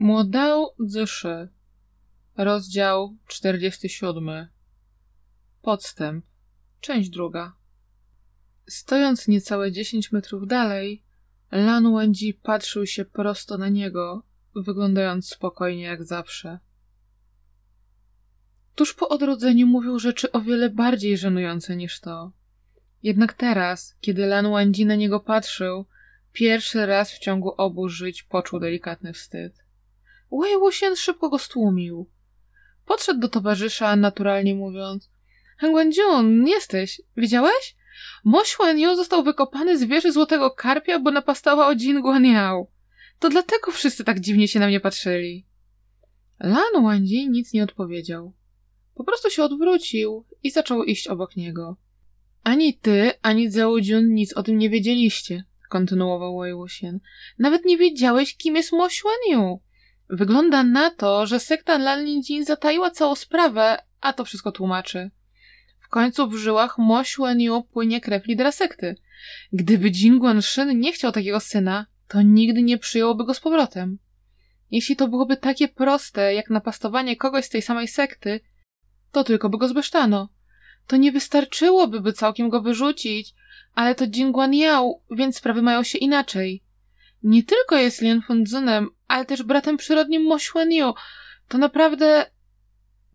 Młodał Zszy Rozdział 47 Podstęp Część druga Stojąc niecałe 10 metrów dalej, Lan Wendzi patrzył się prosto na niego, wyglądając spokojnie jak zawsze. Tuż po odrodzeniu mówił rzeczy o wiele bardziej żenujące niż to. Jednak teraz, kiedy Lan Wendzi na niego patrzył, pierwszy raz w ciągu obu żyć poczuł delikatny wstyd. Wei Wuxian szybko go stłumił. Podszedł do towarzysza, naturalnie mówiąc Hengwanjun, jesteś. Widziałeś? Mo Xuanyu został wykopany z wieży Złotego Karpia, bo napastała o Jin Guanyao. To dlatego wszyscy tak dziwnie się na mnie patrzyli. Lan Wangji nic nie odpowiedział. Po prostu się odwrócił i zaczął iść obok niego. Ani ty, ani Zhao Jun nic o tym nie wiedzieliście, kontynuował Wei Wuxian. Nawet nie wiedziałeś, kim jest Mo Xuanyu. Wygląda na to, że sekta Lan Linjin zataiła całą sprawę, a to wszystko tłumaczy. W końcu w żyłach Mo Xuanyu płynie krew lidera sekty. Gdyby Jin Guanxin nie chciał takiego syna, to nigdy nie przyjąłby go z powrotem. Jeśli to byłoby takie proste, jak napastowanie kogoś z tej samej sekty, to tylko by go zbesztano. To nie wystarczyłoby, by całkiem go wyrzucić, ale to Jin Guanyao, więc sprawy mają się inaczej. Nie tylko jest Lin Funzunem, ale też bratem przyrodnim Mo Xuanyu. To naprawdę...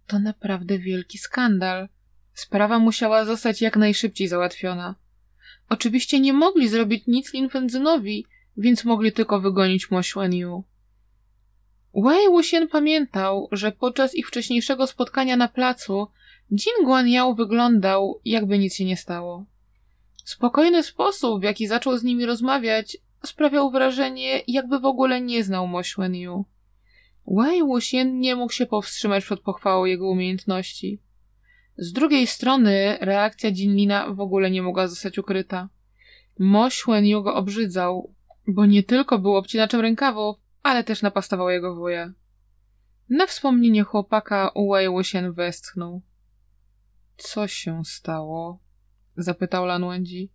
To naprawdę wielki skandal. Sprawa musiała zostać jak najszybciej załatwiona. Oczywiście nie mogli zrobić nic Lin Funzunowi, więc mogli tylko wygonić Mo Xuanyu. Wei Wuxian pamiętał, że podczas ich wcześniejszego spotkania na placu Jin Guanyao wyglądał, jakby nic się nie stało. Spokojny sposób, w jaki zaczął z nimi rozmawiać, sprawiał wrażenie, jakby w ogóle nie znał Mo Xuanyu. Wei Wuxian nie mógł się powstrzymać przed pochwałą jego umiejętności. Z drugiej strony reakcja Jinlina w ogóle nie mogła zostać ukryta. Mo Xuanyu go obrzydzał, bo nie tylko był obcinaczem rękawów, ale też napastował jego wuja. Na wspomnienie chłopaka Wei Wuxian westchnął. Co się stało? zapytał Lan Wendzi.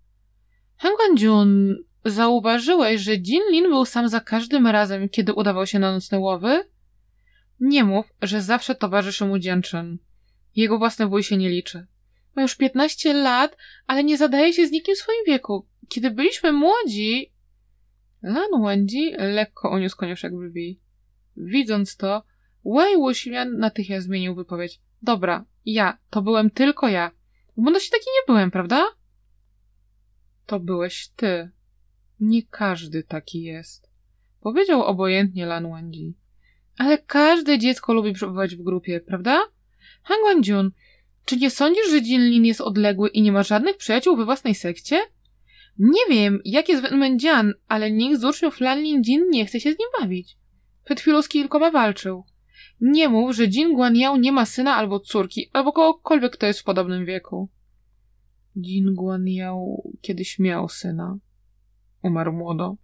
Hengwanjun, zauważyłeś, że Jin Lin był sam za każdym razem, kiedy udawał się na nocne łowy? Nie mów, że zawsze towarzyszy mu Dzięczyn. Jego własny wuj się nie liczy. Ma już piętnaście lat, ale nie zadaje się z nikim w swoim wieku. Kiedy byliśmy młodzi... Lan Wendzi lekko uniósł koniuszek brwi. Widząc to, Wei Wuxian natychmiast zmienił wypowiedź. Dobra, ja, to byłem tylko ja. W młodości taki nie byłem, prawda? To byłeś ty. Nie każdy taki jest. Powiedział obojętnie Lan Wendzi. Ale każde dziecko lubi przebywać w grupie, prawda? Han Wenjun, czy nie sądzisz, że Jinlin jest odległy i nie ma żadnych przyjaciół we własnej sekcie? Nie wiem, jak jest Wenmendzian, ale nikt z uczniów Lan Jin nie chce się z nim bawić. Przed chwilą z kilkoma walczył. Nie mów, że Jin Guanyao nie ma syna albo córki, albo kogokolwiek, kto jest w podobnym wieku. Jin Guanyao kiedyś miał syna. Umarł młodo.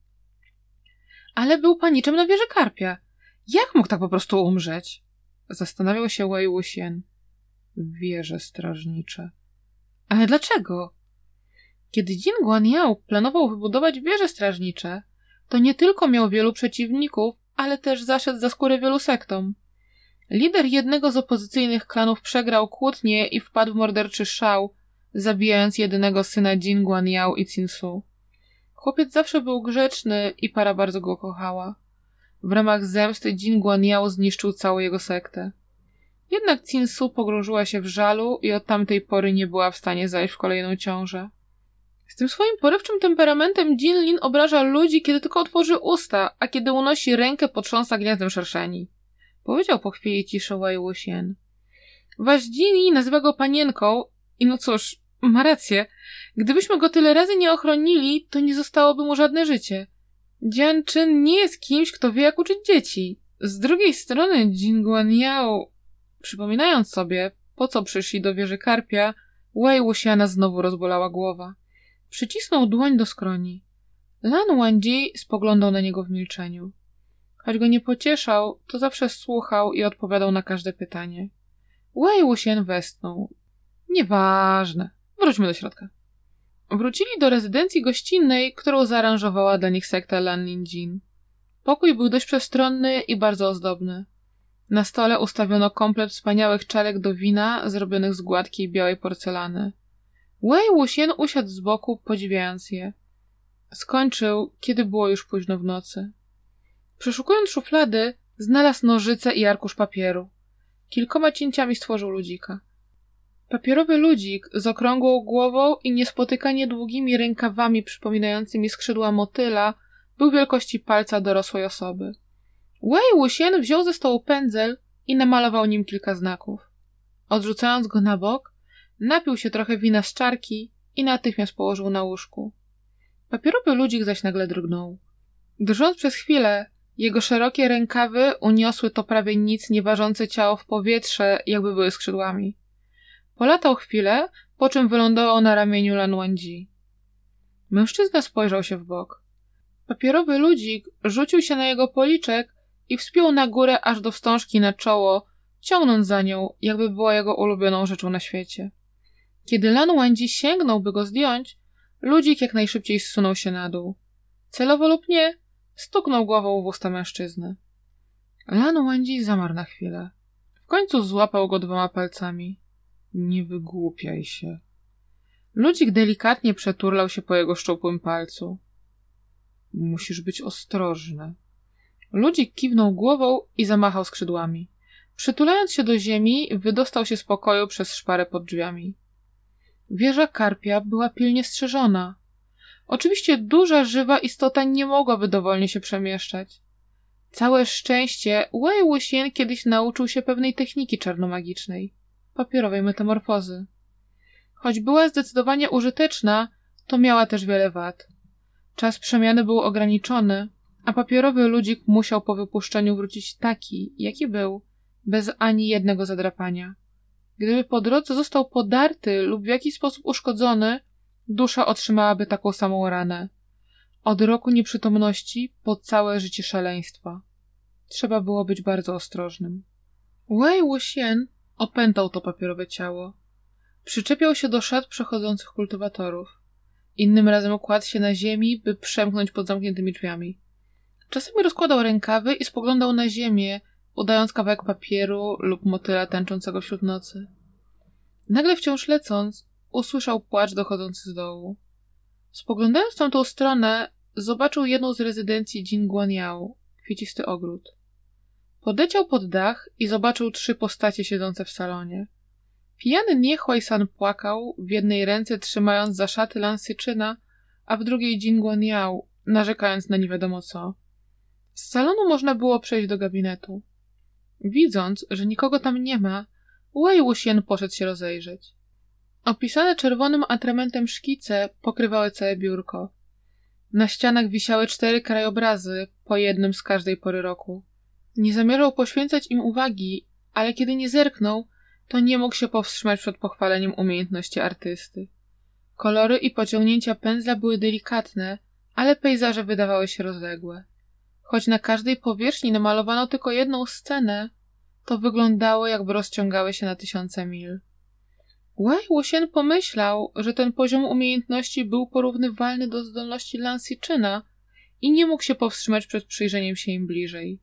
Ale był paniczem na wieży Karpia. Jak mógł tak po prostu umrzeć? Zastanawiał się Wei Wuxian. Wieże strażnicze. Ale dlaczego? Kiedy Jin Guanyao planował wybudować wieże strażnicze, to nie tylko miał wielu przeciwników, ale też zaszedł za skórę wielu sektom. Lider jednego z opozycyjnych klanów przegrał kłótnię i wpadł w morderczy szał, zabijając jedynego syna Jin Guanyao i Cinsu. Chłopiec zawsze był grzeczny i para bardzo go kochała. W ramach zemsty Jin Guanyao zniszczył całą jego sektę. Jednak Cinsu pogrążyła się w żalu i od tamtej pory nie była w stanie zajść w kolejną ciążę. Z tym swoim porywczym temperamentem Jin Lin obraża ludzi, kiedy tylko otworzy usta, a kiedy unosi rękę potrząsa gniazdem szerszeni. Powiedział po chwili ciszy Wei Wuxian. Wasz Jin nazywa go panienką i no cóż, ma rację. Gdybyśmy go tyle razy nie ochronili, to nie zostałoby mu żadne życie. Jian Chen nie jest kimś, kto wie jak uczyć dzieci. Z drugiej strony Jin Guanyao, przypominając sobie, po co przyszli do wieży Karpia, Wei Wuxiana znowu rozbolała głowa. Przycisnął dłoń do skroni. Lan Wangji spoglądał na niego w milczeniu. Choć go nie pocieszał, to zawsze słuchał i odpowiadał na każde pytanie. Wei Wuxian westnął. Nieważne. Wróćmy do środka. Wrócili do rezydencji gościnnej, którą zaaranżowała dla nich sekta Lan Linjin. Pokój był dość przestronny i bardzo ozdobny. Na stole ustawiono komplet wspaniałych czarek do wina zrobionych z gładkiej białej porcelany. Wei Wuxian usiadł z boku, podziwiając je. Skończył, kiedy było już późno w nocy. Przeszukując szuflady, znalazł nożyce i arkusz papieru. Kilkoma cięciami stworzył ludzika. Papierowy ludzik z okrągłą głową i niespotykanie długimi rękawami przypominającymi skrzydła motyla był wielkości palca dorosłej osoby. Wei Wuxian wziął ze stołu pędzel i namalował nim kilka znaków. Odrzucając go na bok, napił się trochę wina z czarki i natychmiast położył na łóżku. Papierowy ludzik zaś nagle drgnął. Drżąc przez chwilę, jego szerokie rękawy uniosły to prawie nic nieważące ciało w powietrze, jakby były skrzydłami. Polatał chwilę, po czym wylądował na ramieniu Lan Wangji. Mężczyzna spojrzał się w bok. Papierowy ludzik rzucił się na jego policzek i wspiął na górę aż do wstążki na czoło, ciągnąc za nią, jakby była jego ulubioną rzeczą na świecie. Kiedy Lan Wangji sięgnął, by go zdjąć, ludzik jak najszybciej zsunął się na dół. Celowo lub nie, stuknął głową w usta mężczyzny. Lan Wangji zamarł na chwilę. W końcu złapał go dwoma palcami. Nie wygłupiaj się. Ludzik delikatnie przeturlał się po jego szczupłym palcu. Musisz być ostrożny. Ludzik kiwnął głową i zamachał skrzydłami. Przytulając się do ziemi, wydostał się z pokoju przez szparę pod drzwiami. Wieża karpia była pilnie strzeżona. Oczywiście duża, żywa istota nie mogłaby dowolnie się przemieszczać. Całe szczęście Wei Wuxian kiedyś nauczył się pewnej techniki czarnomagicznej papierowej metamorfozy. Choć była zdecydowanie użyteczna, to miała też wiele wad. Czas przemiany był ograniczony, a papierowy ludzik musiał po wypuszczeniu wrócić taki, jaki był, bez ani jednego zadrapania. Gdyby po drodze został podarty lub w jakiś sposób uszkodzony, dusza otrzymałaby taką samą ranę. Od roku nieprzytomności po całe życie szaleństwa. Trzeba było być bardzo ostrożnym. Wei Wuxian opętał to papierowe ciało. Przyczepiał się do szat przechodzących kultywatorów. Innym razem kładł się na ziemi, by przemknąć pod zamkniętymi drzwiami. Czasami rozkładał rękawy i spoglądał na ziemię, udając kawałek papieru lub motyla tańczącego wśród nocy. Nagle wciąż lecąc, usłyszał płacz dochodzący z dołu. Spoglądając w tamtą stronę, zobaczył jedną z rezydencji Jingguanyao, kwiecisty ogród. Podleciał pod dach i zobaczył trzy postacie siedzące w salonie. Pijany Niechłaj-san płakał, w jednej ręce trzymając za szaty Lansyczyna, a w drugiej Jingguanyao, narzekając na nie wiadomo co. Z salonu można było przejść do gabinetu. Widząc, że nikogo tam nie ma, Wei Wuxian poszedł się rozejrzeć. Opisane czerwonym atramentem szkice pokrywały całe biurko. Na ścianach wisiały cztery krajobrazy, po jednym z każdej pory roku. Nie zamierzał poświęcać im uwagi, ale kiedy nie zerknął, to nie mógł się powstrzymać przed pochwaleniem umiejętności artysty. Kolory i pociągnięcia pędzla były delikatne, ale pejzaże wydawały się rozległe. Choć na każdej powierzchni namalowano tylko jedną scenę, to wyglądało jakby rozciągały się na tysiące mil. Wei Wuxian pomyślał, że ten poziom umiejętności był porównywalny do zdolności Lansiczyna i nie mógł się powstrzymać przed przyjrzeniem się im bliżej.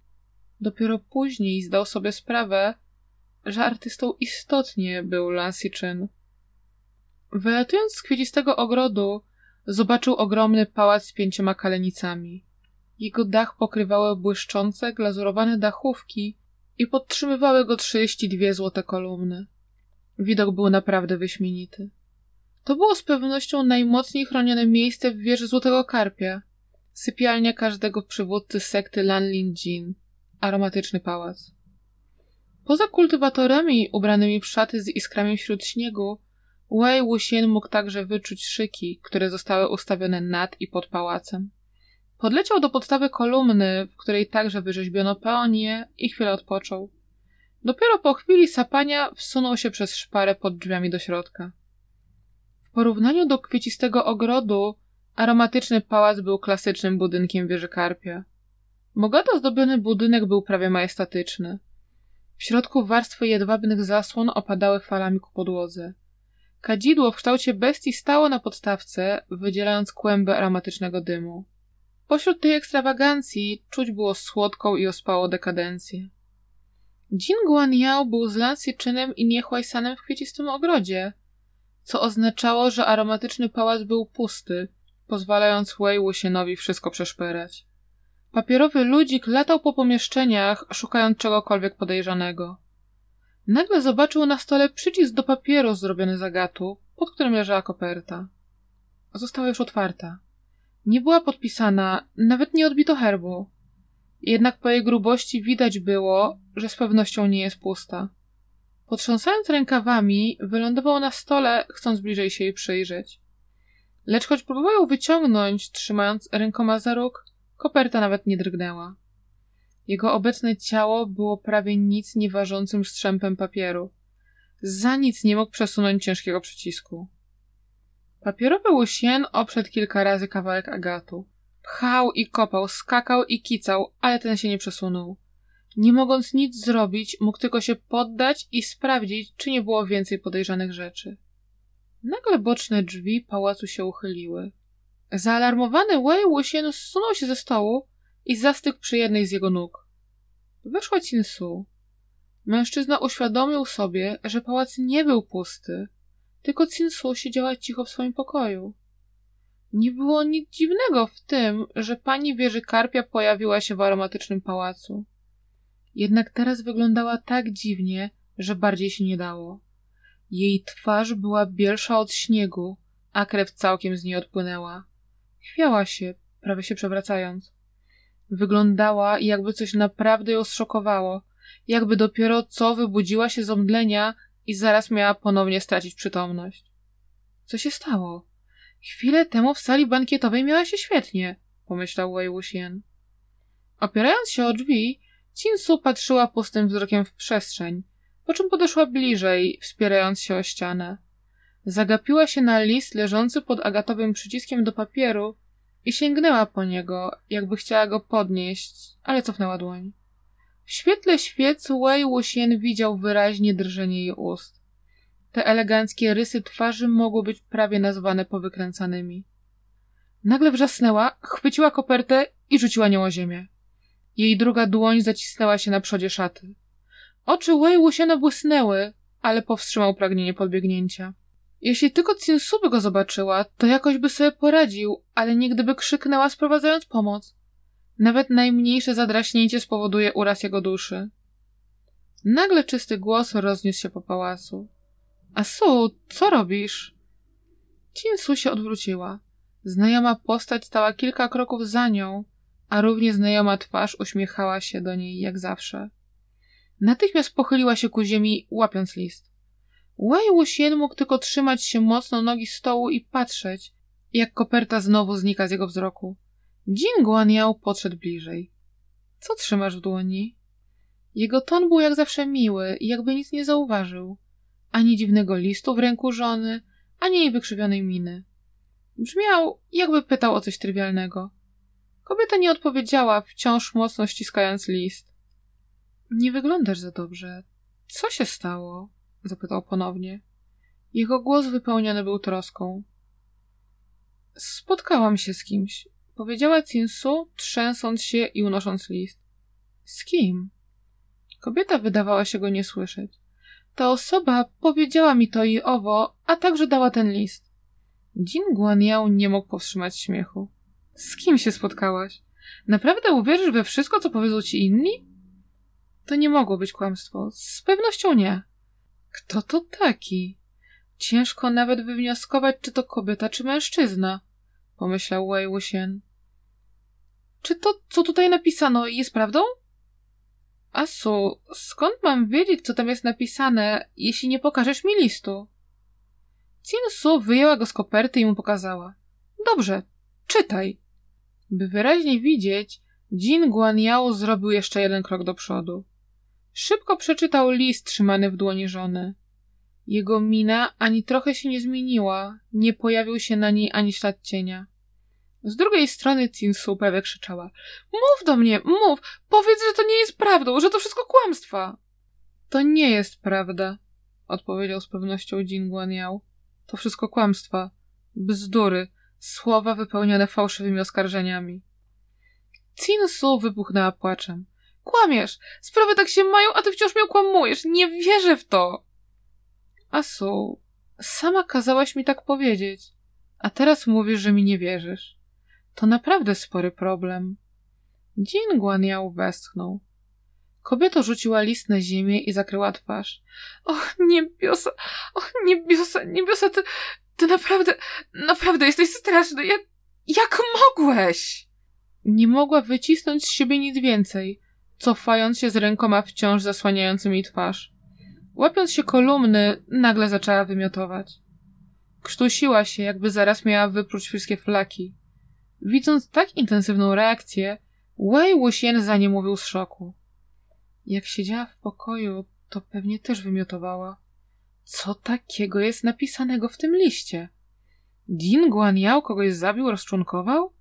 Dopiero później zdał sobie sprawę, że artystą istotnie był Lansiczyn. Wylatując z kwiecistego ogrodu, zobaczył ogromny pałac z pięcioma kalenicami. Jego dach pokrywały błyszczące, glazurowane dachówki i podtrzymywały go trzydzieści dwie złote kolumny. Widok był naprawdę wyśmienity. To było z pewnością najmocniej chronione miejsce w wieży Złotego Karpia, sypialnia każdego przywódcy sekty Lanlin Jin, aromatyczny pałac. Poza kultywatorami ubranymi w szaty z iskrami wśród śniegu, Wei Wuxian mógł także wyczuć szyki, które zostały ustawione nad i pod pałacem. Podleciał do podstawy kolumny, w której także wyrzeźbiono peonie i chwilę odpoczął. Dopiero po chwili sapania wsunął się przez szparę pod drzwiami do środka. W porównaniu do kwiecistego ogrodu, aromatyczny pałac był klasycznym budynkiem wieży Karpia. Bogato zdobiony budynek był prawie majestatyczny. W środku warstwy jedwabnych zasłon opadały falami ku podłodze. Kadzidło w kształcie bestii stało na podstawce, wydzielając kłęby aromatycznego dymu. Pośród tej ekstrawagancji czuć było słodką i ospałą dekadencję. Jin Guanyao był z Lansieczynem i Niechłajsanem w kwiecistym ogrodzie, co oznaczało, że aromatyczny pałac był pusty, pozwalając Wei Wuxienowi wszystko przeszperać. Papierowy ludzik latał po pomieszczeniach, szukając czegokolwiek podejrzanego. Nagle zobaczył na stole przycisk do papieru zrobiony z agatu, pod którym leżała koperta. Została już otwarta. Nie była podpisana, nawet nie odbito herbu. Jednak po jej grubości widać było, że z pewnością nie jest pusta. Potrząsając rękawami, wylądował na stole, chcąc bliżej się jej przyjrzeć. Lecz choć próbował wyciągnąć, trzymając rękoma za róg, koperta nawet nie drgnęła. Jego obecne ciało było prawie nic nie ważącym strzępem papieru. Za nic nie mógł przesunąć ciężkiego przycisku. Papierowy łusien oprzedł kilka razy kawałek agatu. Pchał i kopał, skakał i kicał, ale ten się nie przesunął. Nie mogąc nic zrobić, mógł tylko się poddać i sprawdzić, czy nie było więcej podejrzanych rzeczy. Nagle boczne drzwi pałacu się uchyliły. Zaalarmowany Wei Wuxian zsunął się ze stołu i zastygł przy jednej z jego nóg. Weszła Cinsu. Mężczyzna uświadomił sobie, że pałac nie był pusty, tylko Cinsu siedziała cicho w swoim pokoju. Nie było nic dziwnego w tym, że pani wieży karpia pojawiła się w aromatycznym pałacu. Jednak teraz wyglądała tak dziwnie, że bardziej się nie dało. Jej twarz była bielsza od śniegu, a krew całkiem z niej odpłynęła. Chwiała się, prawie się przewracając. Wyglądała, jakby coś naprawdę ją zszokowało, jakby dopiero co wybudziła się z omdlenia i zaraz miała ponownie stracić przytomność. Co się stało? Chwilę temu w sali bankietowej miała się świetnie, pomyślał Wei Wuxian. Opierając się o drzwi, Cinsu patrzyła pustym wzrokiem w przestrzeń, po czym podeszła bliżej, wspierając się o ścianę. Zagapiła się na list leżący pod agatowym przyciskiem do papieru i sięgnęła po niego, jakby chciała go podnieść, ale cofnęła dłoń. W świetle świec Wei Wuxian widział wyraźnie drżenie jej ust. Te eleganckie rysy twarzy mogły być prawie nazwane powykręcanymi. Nagle wrzasnęła, chwyciła kopertę i rzuciła nią o ziemię. Jej druga dłoń zacisnęła się na przodzie szaty. Oczy Wei Wuxiana błysnęły, ale powstrzymał pragnienie podbiegnięcia. Jeśli tylko Cinsu by go zobaczyła, to jakoś by sobie poradził, ale nigdy by krzyknęła sprowadzając pomoc. Nawet najmniejsze zadraśnięcie spowoduje uraz jego duszy. Nagle czysty głos rozniósł się po pałacu. A Su, co robisz? Cinsu się odwróciła. Znajoma postać stała kilka kroków za nią, a równie znajoma twarz uśmiechała się do niej jak zawsze. Natychmiast pochyliła się ku ziemi, łapiąc list. Wei Wuxian mógł tylko trzymać się mocno nogi stołu i patrzeć, jak koperta znowu znika z jego wzroku. Jin Guanyao podszedł bliżej. Co trzymasz w dłoni? Jego ton był jak zawsze miły i jakby nic nie zauważył. Ani dziwnego listu w ręku żony, ani jej wykrzywionej miny. Brzmiał, jakby pytał o coś trywialnego. Kobieta nie odpowiedziała, wciąż mocno ściskając list. Nie wyglądasz za dobrze. Co się stało? Zapytał ponownie. Jego głos wypełniony był troską. Spotkałam się z kimś, powiedziała Cinsu, trzęsąc się i unosząc list. Z kim? Kobieta wydawała się go nie słyszeć. Ta osoba powiedziała mi to i owo, a także dała ten list. Jin Guanyao nie mógł powstrzymać śmiechu. Z kim się spotkałaś? Naprawdę uwierzysz we wszystko, co powiedzą ci inni? To nie mogło być kłamstwo. Z pewnością nie. Kto to taki? Ciężko nawet wywnioskować, czy to kobieta, czy mężczyzna, pomyślał Wei Wuxian. Czy to, co tutaj napisano, jest prawdą? Asu, skąd mam wiedzieć, co tam jest napisane, jeśli nie pokażesz mi listu? Su wyjęła go z koperty i mu pokazała. Dobrze, czytaj. By wyraźnie widzieć, Jin Guanyao zrobił jeszcze jeden krok do przodu. Szybko przeczytał list trzymany w dłoni żony. Jego mina ani trochę się nie zmieniła, nie pojawił się na niej ani ślad cienia. Z drugiej strony Cinsu prawie krzyczała. Mów do mnie, mów! Powiedz, że to nie jest prawdą, że to wszystko kłamstwa! To nie jest prawda, odpowiedział z pewnością Jin Guanyao. To wszystko kłamstwa. Bzdury. Słowa wypełnione fałszywymi oskarżeniami. Cinsu wybuchnęła płaczem. Kłamiesz! Sprawy tak się mają, a ty wciąż mnie kłamujesz! Nie wierzę w to! Asu, sama kazałaś mi tak powiedzieć, a teraz mówisz, że mi nie wierzysz. To naprawdę spory problem. Jin Guanyao westchnął. Kobieta rzuciła list na ziemię i zakryła twarz. Och, niebiosa, och, niebiosa, niebiosa, ty, ty naprawdę, naprawdę jesteś straszny. Jak, jak mogłeś? Nie mogła wycisnąć z siebie nic więcej, cofając się z rękoma wciąż zasłaniającymi twarz. Łapiąc się kolumny, nagle zaczęła wymiotować. Krztusiła się, jakby zaraz miała wypróć wszystkie flaki. Widząc tak intensywną reakcję, Wei Wuxian za nie mówił z szoku. Jak siedziała w pokoju, to pewnie też wymiotowała. Co takiego jest napisanego w tym liście? Din Guanyao kogoś zabił, rozczłonkował?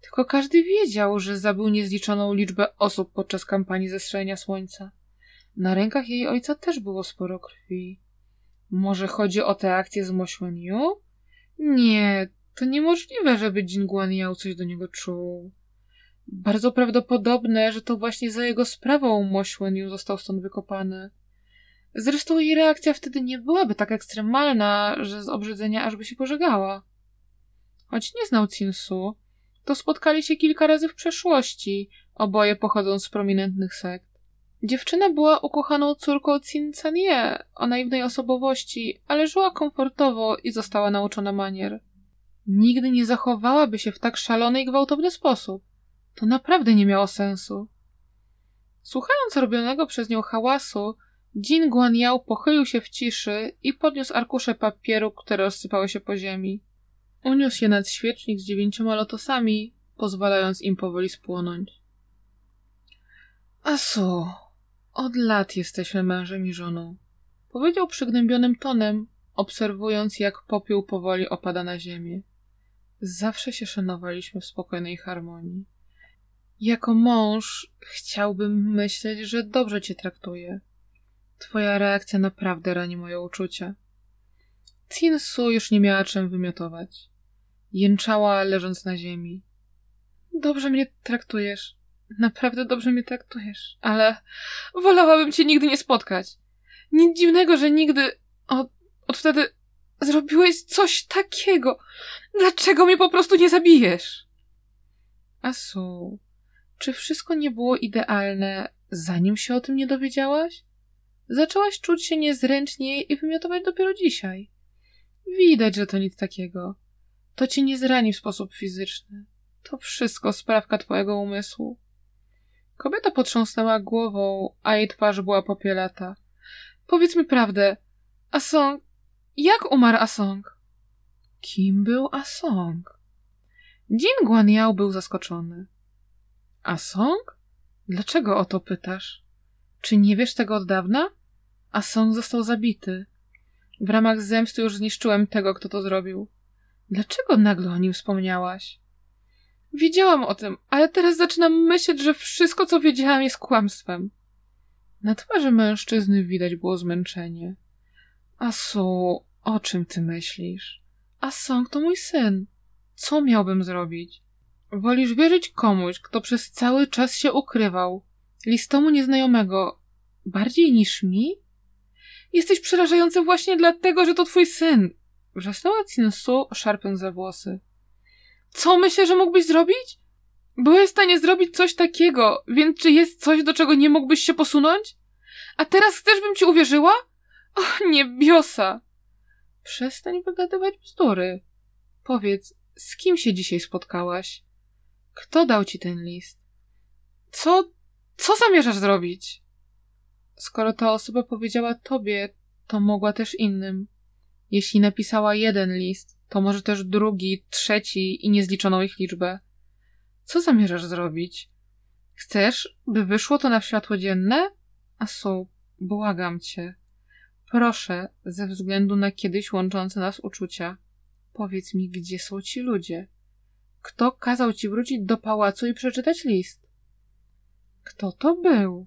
Tylko każdy wiedział, że zabił niezliczoną liczbę osób podczas kampanii zestrzelenia słońca. Na rękach jej ojca też było sporo krwi. Może chodzi o tę akcję z Mośłaniu? Nie, to niemożliwe, żeby Jin Guanyao coś do niego czuł. Bardzo prawdopodobne, że to właśnie za jego sprawą Mośłaniu został stąd wykopany. Zresztą jej reakcja wtedy nie byłaby tak ekstremalna, że z obrzydzenia aż by się pożegała. Choć nie znał Cinsu, to spotkali się kilka razy w przeszłości, oboje pochodząc z prominentnych sekt. Dziewczyna była ukochaną córką Cin Canie o naiwnej osobowości, ale żyła komfortowo i została nauczona manier. Nigdy nie zachowałaby się w tak szalony i gwałtowny sposób. To naprawdę nie miało sensu. Słuchając robionego przez nią hałasu, Jin Guanyao pochylił się w ciszy i podniósł arkusze papieru, które rozsypały się po ziemi. Uniósł je nad świecznik z dziewięcioma lotosami, pozwalając im powoli spłonąć. Asu, od lat jesteśmy mężem i żoną. Powiedział przygnębionym tonem, obserwując jak popiół powoli opada na ziemię. Zawsze się szanowaliśmy w spokojnej harmonii. Jako mąż chciałbym myśleć, że dobrze cię traktuję. Twoja reakcja naprawdę rani moje uczucia. Su już nie miała czym wymiotować. Jęczała, leżąc na ziemi. Dobrze mnie traktujesz. Naprawdę dobrze mnie traktujesz. Ale wolałabym cię nigdy nie spotkać. Nic dziwnego, że nigdy od, od wtedy zrobiłeś coś takiego. Dlaczego mnie po prostu nie zabijesz? Asu, czy wszystko nie było idealne, zanim się o tym nie dowiedziałaś? Zaczęłaś czuć się niezręcznie i wymiotować dopiero dzisiaj. Widać, że to nic takiego. To cię nie zrani w sposób fizyczny. To wszystko sprawka twojego umysłu. Kobieta potrząsnęła głową, a jej twarz była popielata. Powiedz mi prawdę. Asong... Jak umarł Asong? Kim był Asong? Jin Guanyao był zaskoczony. Asong? Dlaczego o to pytasz? Czy nie wiesz tego od dawna? Asong został zabity. W ramach zemsty już zniszczyłem tego, kto to zrobił. Dlaczego nagle o nim wspomniałaś? Wiedziałam o tym, ale teraz zaczynam myśleć, że wszystko, co wiedziałam, jest kłamstwem. Na twarzy mężczyzny widać było zmęczenie. Asu, o czym ty myślisz? Asong to mój syn. Co miałbym zrobić? Wolisz wierzyć komuś, kto przez cały czas się ukrywał, listomu nieznajomego, bardziej niż mi? Jesteś przerażający właśnie dlatego, że to twój syn. Wrzasnęła Cinsu, szarpiąc za włosy. Co myślę, że mógłbyś zrobić? Byłeś w stanie zrobić coś takiego, więc czy jest coś, do czego nie mógłbyś się posunąć? A teraz chcesz, bym ci uwierzyła? Och, niebiosa! Przestań wygadywać bzdury. Powiedz, z kim się dzisiaj spotkałaś? Kto dał ci ten list? Co, co zamierzasz zrobić? Skoro ta osoba powiedziała tobie, to mogła też innym. Jeśli napisała jeden list, to może też drugi, trzeci i niezliczoną ich liczbę. Co zamierzasz zrobić? Chcesz, by wyszło to na światło dzienne? Asu, błagam cię. Proszę, ze względu na kiedyś łączące nas uczucia, powiedz mi, gdzie są ci ludzie? Kto kazał ci wrócić do pałacu i przeczytać list? Kto to był?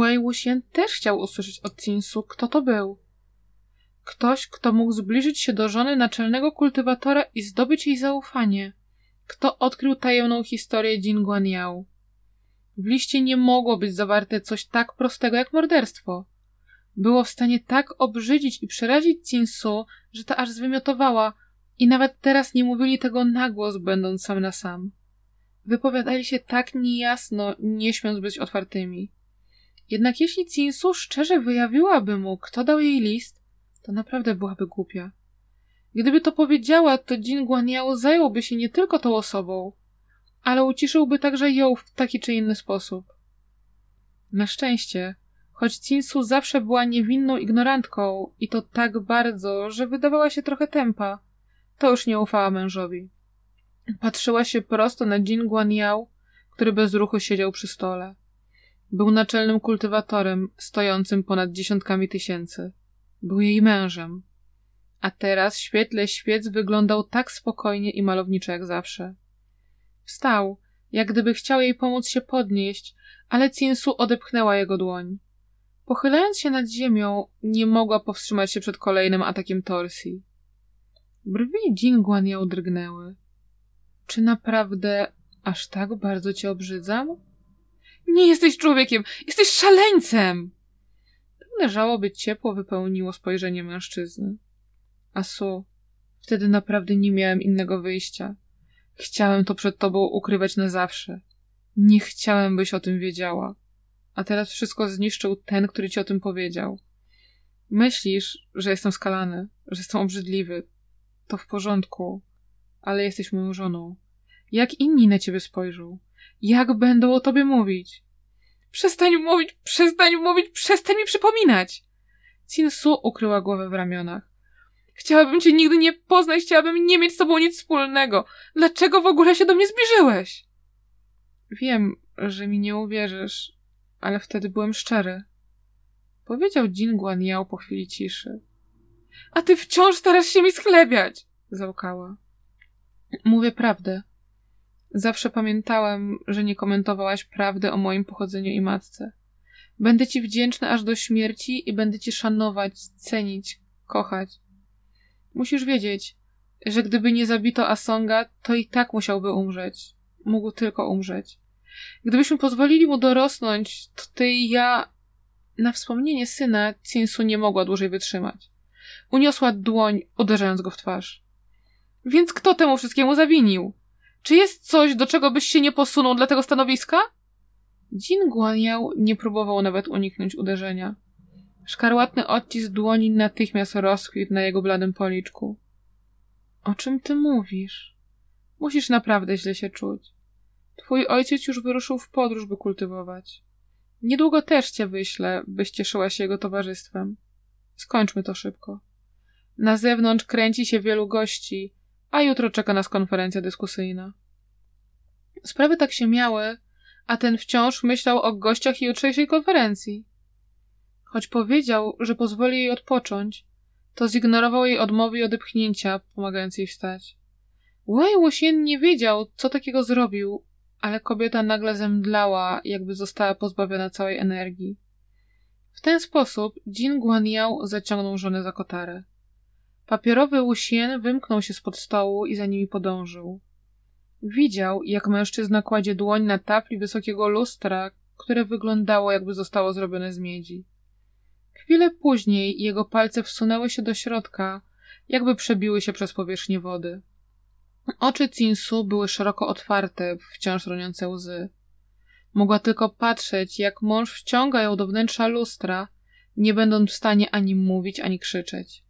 Wei Wuxian też chciał usłyszeć od Cinsu, kto to był. Ktoś, kto mógł zbliżyć się do żony naczelnego kultywatora i zdobyć jej zaufanie. kto odkrył tajemną historię Jin Guanyao. W liście nie mogło być zawarte coś tak prostego jak morderstwo. Było w stanie tak obrzydzić i przerazić Cinsu, że ta aż zwymiotowała i nawet teraz nie mówili tego na głos, będąc sam na sam. Wypowiadali się tak niejasno, nie śmiąc być otwartymi. Jednak jeśli Cinsu szczerze wyjawiłaby mu, kto dał jej list, to naprawdę byłaby głupia. Gdyby to powiedziała, to Jin Guaniao zająłby się nie tylko tą osobą, ale uciszyłby także ją w taki czy inny sposób. Na szczęście, choć Cinsu zawsze była niewinną ignorantką i to tak bardzo, że wydawała się trochę tempa, to już nie ufała mężowi. Patrzyła się prosto na Jin Guanyao, który bez ruchu siedział przy stole. Był naczelnym kultywatorem, stojącym ponad dziesiątkami tysięcy. Był jej mężem. A teraz w świetle świec wyglądał tak spokojnie i malowniczo jak zawsze. Wstał, jak gdyby chciał jej pomóc się podnieść, ale Cinsu odepchnęła jego dłoń. Pochylając się nad ziemią, nie mogła powstrzymać się przed kolejnym atakiem torsji. Brwi Jin Guanyao drgnęły. Czy naprawdę aż tak bardzo cię obrzydzam? Nie jesteś człowiekiem, jesteś szaleńcem! Pewne żałoby ciepło wypełniło spojrzenie mężczyzny. A Su, wtedy naprawdę nie miałem innego wyjścia. Chciałem to przed tobą ukrywać na zawsze. Nie chciałem, byś o tym wiedziała. A teraz wszystko zniszczył ten, który ci o tym powiedział. Myślisz, że jestem skalany, że jestem obrzydliwy. To w porządku, ale jesteś moją żoną. Jak inni na ciebie spojrzą? Jak będą o tobie mówić? Przestań mówić, przestań mówić, przestań mi przypominać! Cinsu ukryła głowę w ramionach. Chciałabym cię nigdy nie poznać, chciałabym nie mieć z tobą nic wspólnego. Dlaczego w ogóle się do mnie zbliżyłeś? Wiem, że mi nie uwierzysz, ale wtedy byłem szczery. Powiedział Jin Guanyao po chwili ciszy. A ty wciąż starasz się mi schlebiać! Załkała. Mówię prawdę. Zawsze pamiętałem, że nie komentowałaś prawdy o moim pochodzeniu i matce. Będę ci wdzięczny aż do śmierci i będę ci szanować, cenić, kochać. Musisz wiedzieć, że gdyby nie zabito Asonga, to i tak musiałby umrzeć. Mógł tylko umrzeć. Gdybyśmy pozwolili mu dorosnąć, to ty i ja... Na wspomnienie syna Cinsu nie mogła dłużej wytrzymać. Uniosła dłoń, uderzając go w twarz. Więc kto temu wszystkiemu zawinił? Czy jest coś, do czego byś się nie posunął dla tego stanowiska? Jin Guanyao nie próbował nawet uniknąć uderzenia. Szkarłatny odcisk dłoni natychmiast rozkwitł na jego bladym policzku. O czym ty mówisz? Musisz naprawdę źle się czuć. Twój ojciec już wyruszył w podróż, by kultywować. Niedługo też cię wyślę, byś cieszyła się jego towarzystwem. Skończmy to szybko. Na zewnątrz kręci się wielu gości, a jutro czeka nas konferencja dyskusyjna. Sprawy tak się miały, a ten wciąż myślał o gościach jutrzejszej konferencji. Choć powiedział, że pozwoli jej odpocząć, to zignorował jej odmowy i odepchnięcia, pomagając jej wstać. Wei Wuxian nie wiedział, co takiego zrobił, ale kobieta nagle zemdlała, jakby została pozbawiona całej energii. W ten sposób Jin Guanyao zaciągnął żonę za kotarę. Papierowy Lusien wymknął się spod stołu i za nimi podążył. Widział, jak mężczyzna kładzie dłoń na tafli wysokiego lustra, które wyglądało, jakby zostało zrobione z miedzi. Chwilę później jego palce wsunęły się do środka, jakby przebiły się przez powierzchnię wody. Oczy Cinsu były szeroko otwarte, wciąż roniące łzy. Mogła tylko patrzeć, jak mąż wciąga ją do wnętrza lustra, nie będąc w stanie ani mówić, ani krzyczeć.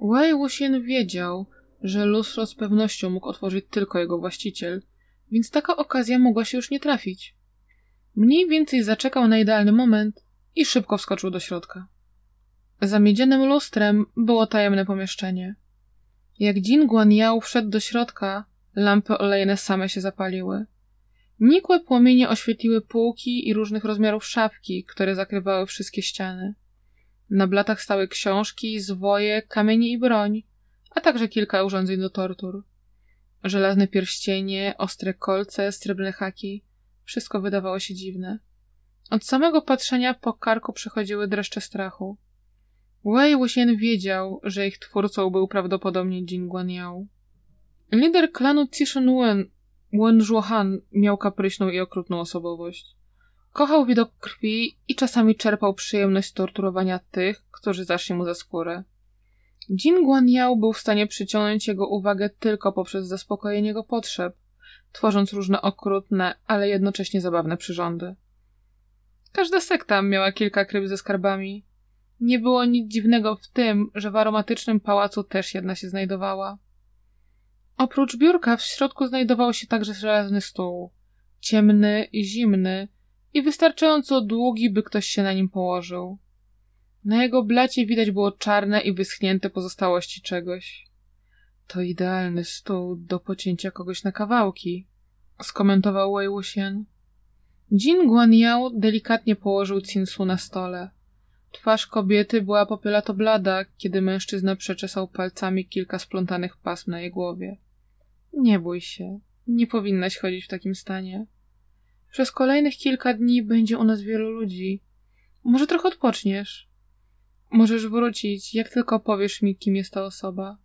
Wei Wuxian wiedział, że lustro z pewnością mógł otworzyć tylko jego właściciel, więc taka okazja mogła się już nie trafić. Mniej więcej zaczekał na idealny moment i szybko wskoczył do środka. Za miedzianym lustrem było tajemne pomieszczenie. Jak Jin Guanyao wszedł do środka, lampy olejne same się zapaliły. Nikłe płomienie oświetliły półki i różnych rozmiarów szafki, które zakrywały wszystkie ściany. Na blatach stały książki, zwoje, kamienie i broń, a także kilka urządzeń do tortur. Żelazne pierścienie, ostre kolce, srebrne haki. Wszystko wydawało się dziwne. Od samego patrzenia po karku przechodziły dreszcze strachu. Wei Wuxian wiedział, że ich twórcą był prawdopodobnie Jin Guanyao. Lider klanu Cishun Wen Wen Zhuohan miał kapryśną i okrutną osobowość. Kochał widok krwi i czasami czerpał przyjemność torturowania tych, którzy zaszli mu za skórę. Jin Guanyao był w stanie przyciągnąć jego uwagę tylko poprzez zaspokojenie jego potrzeb, tworząc różne okrutne, ale jednocześnie zabawne przyrządy. Każda sekta miała kilka kryb ze skarbami. Nie było nic dziwnego w tym, że w aromatycznym pałacu też jedna się znajdowała. Oprócz biurka w środku znajdował się także żelazny stół. Ciemny i zimny i wystarczająco długi, by ktoś się na nim położył. Na jego blacie widać było czarne i wyschnięte pozostałości czegoś. To idealny stół do pocięcia kogoś na kawałki, skomentował Wei Wuxian. Jin Guanyao delikatnie położył Cinsu na stole. Twarz kobiety była popielato blada, kiedy mężczyzna przeczesał palcami kilka splątanych pasm na jej głowie. Nie bój się, nie powinnaś chodzić w takim stanie. Przez kolejnych kilka dni będzie u nas wielu ludzi. Może trochę odpoczniesz. Możesz wrócić, jak tylko powiesz mi, kim jest ta osoba.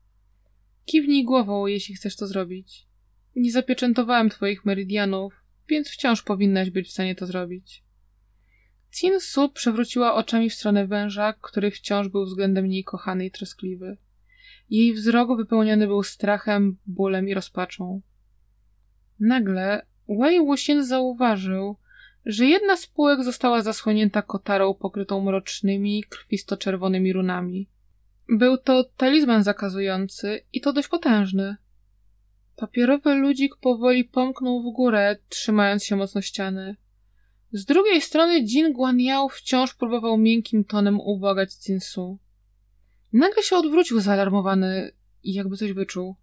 Kiwnij głową, jeśli chcesz to zrobić. Nie zapieczętowałem twoich meridianów, więc wciąż powinnaś być w stanie to zrobić. Cin Su przewróciła oczami w stronę węża, który wciąż był względem niej kochany i troskliwy. Jej wzrok wypełniony był strachem, bólem i rozpaczą. Nagle Wei Wuxian zauważył, że jedna z półek została zasłonięta kotarą pokrytą mrocznymi, krwisto-czerwonymi runami. Był to talizman zakazujący i to dość potężny. Papierowy ludzik powoli pomknął w górę, trzymając się mocno ściany. Z drugiej strony Jin Guanyao wciąż próbował miękkim tonem ubogać Cinsu. Nagle się odwrócił zaalarmowany i jakby coś wyczuł.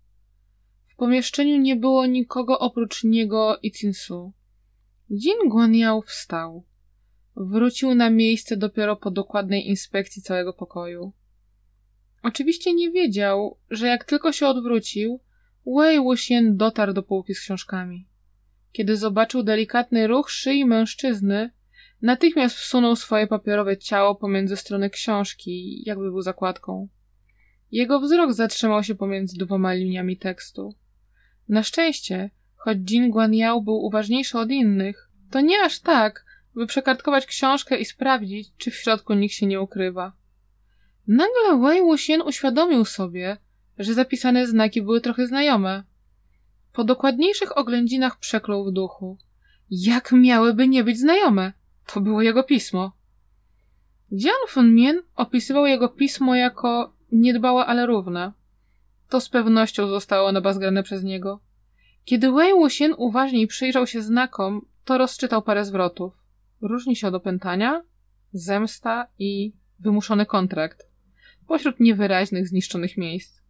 W pomieszczeniu nie było nikogo oprócz niego i Cinsu. Jin Guanyao wstał. Wrócił na miejsce dopiero po dokładnej inspekcji całego pokoju. Oczywiście nie wiedział, że jak tylko się odwrócił, Wei Wuxian dotarł do półki z książkami. Kiedy zobaczył delikatny ruch szyi mężczyzny, natychmiast wsunął swoje papierowe ciało pomiędzy strony książki, jakby był zakładką. Jego wzrok zatrzymał się pomiędzy dwoma liniami tekstu. Na szczęście, choć Jin Guanyao był uważniejszy od innych, to nie aż tak, by przekartkować książkę i sprawdzić, czy w środku nikt się nie ukrywa. Nagle Wei Wuxian uświadomił sobie, że zapisane znaki były trochę znajome. Po dokładniejszych oględzinach przeklął w duchu. Jak miałyby nie być znajome? To było jego pismo. Jian Funmian opisywał jego pismo jako niedbałe, ale równe. To z pewnością zostało nabazgrane przez niego. Kiedy Wei Wuxian uważniej przyjrzał się znakom, to rozczytał parę zwrotów. Różni się od opętania, zemsta i wymuszony kontrakt, pośród niewyraźnych, zniszczonych miejsc.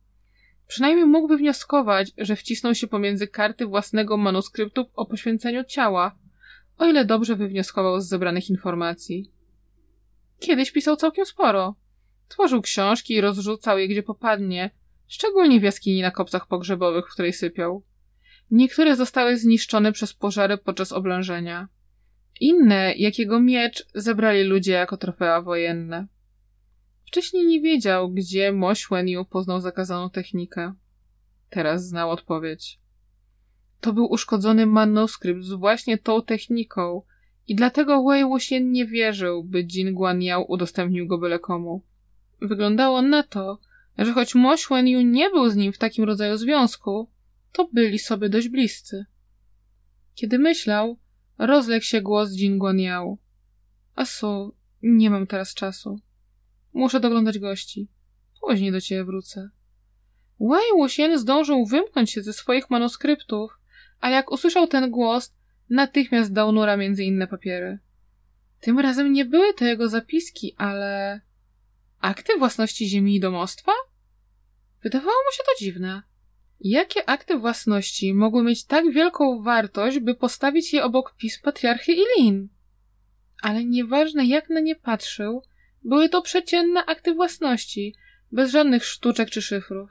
Przynajmniej mógł wywnioskować, że wcisnął się pomiędzy karty własnego manuskryptu o poświęceniu ciała, o ile dobrze wywnioskował z zebranych informacji. Kiedyś pisał całkiem sporo. Tworzył książki i rozrzucał je gdzie popadnie, szczególnie w jaskini na kopcach pogrzebowych, w której sypiał. Niektóre zostały zniszczone przez pożary podczas oblężenia. Inne, jak jego miecz, zebrali ludzie jako trofea wojenne. Wcześniej nie wiedział, gdzie Mo Xuanyu poznał zakazaną technikę. Teraz znał odpowiedź. To był uszkodzony manuskrypt z właśnie tą techniką i dlatego Wei Wuxian nie wierzył, by Jin Guanyao udostępnił go byle komu. Wyglądało na to, że choć Mo Xuanyu nie był z nim w takim rodzaju związku, to byli sobie dość bliscy. Kiedy myślał, rozległ się głos Jin Guanyao. Asu, nie mam teraz czasu. Muszę doglądać gości. Później do ciebie wrócę. Wei Wuxian zdążył wymknąć się ze swoich manuskryptów, a jak usłyszał ten głos, natychmiast dał nura między inne papiery. Tym razem nie były to jego zapiski, ale... Akty własności ziemi i domostwa? Wydawało mu się to dziwne. Jakie akty własności mogły mieć tak wielką wartość, by postawić je obok pism patriarchy Ilin? Ale nieważne jak na nie patrzył, były to przeciętne akty własności, bez żadnych sztuczek czy szyfrów.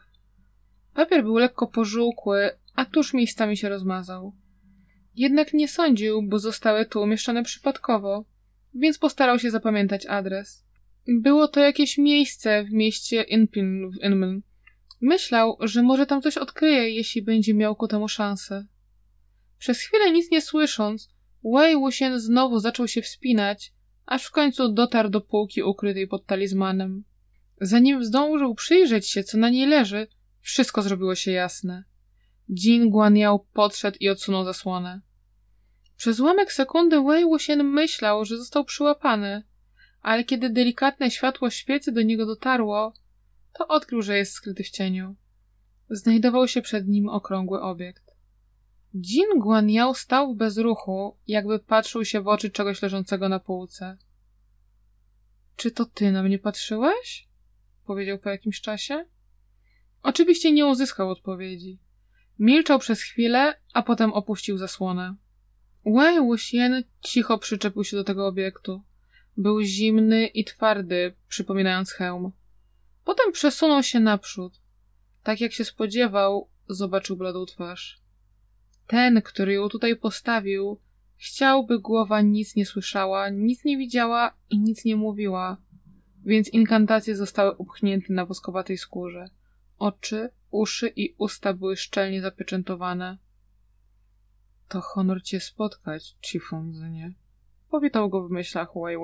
Papier był lekko pożółkły, a tuż miejscami się rozmazał. Jednak nie sądził, bo zostały tu umieszczone przypadkowo, więc postarał się zapamiętać adres. Było to jakieś miejsce w mieście Inpin w Inmen. Myślał, że może tam coś odkryje, jeśli będzie miał ku temu szansę. Przez chwilę nic nie słysząc, Wei Wuxian znowu zaczął się wspinać, aż w końcu dotarł do półki ukrytej pod talizmanem. Zanim zdążył przyjrzeć się, co na niej leży, wszystko zrobiło się jasne. Jin Guanyao podszedł i odsunął zasłonę. Przez ułamek sekundy Wei Wuxian myślał, że został przyłapany, ale kiedy delikatne światło świecy do niego dotarło, to odkrył, że jest skryty w cieniu. Znajdował się przed nim okrągły obiekt. Jin Guanyao stał w bezruchu, jakby patrzył się w oczy czegoś leżącego na półce. Czy to ty na mnie patrzyłeś? powiedział po jakimś czasie. Oczywiście nie uzyskał odpowiedzi. Milczał przez chwilę, a potem opuścił zasłonę. Wei Wuxian cicho przyczepił się do tego obiektu. Był zimny i twardy, przypominając hełm. Potem przesunął się naprzód. Tak jak się spodziewał, zobaczył bladą twarz. Ten, który ją tutaj postawił, chciał, by głowa nic nie słyszała, nic nie widziała i nic nie mówiła, więc inkantacje zostały upchnięte na woskowatej skórze. Oczy, uszy i usta były szczelnie zapieczętowane. To honor cię spotkać, Chifunzynie. Powitał go w myślach Wei.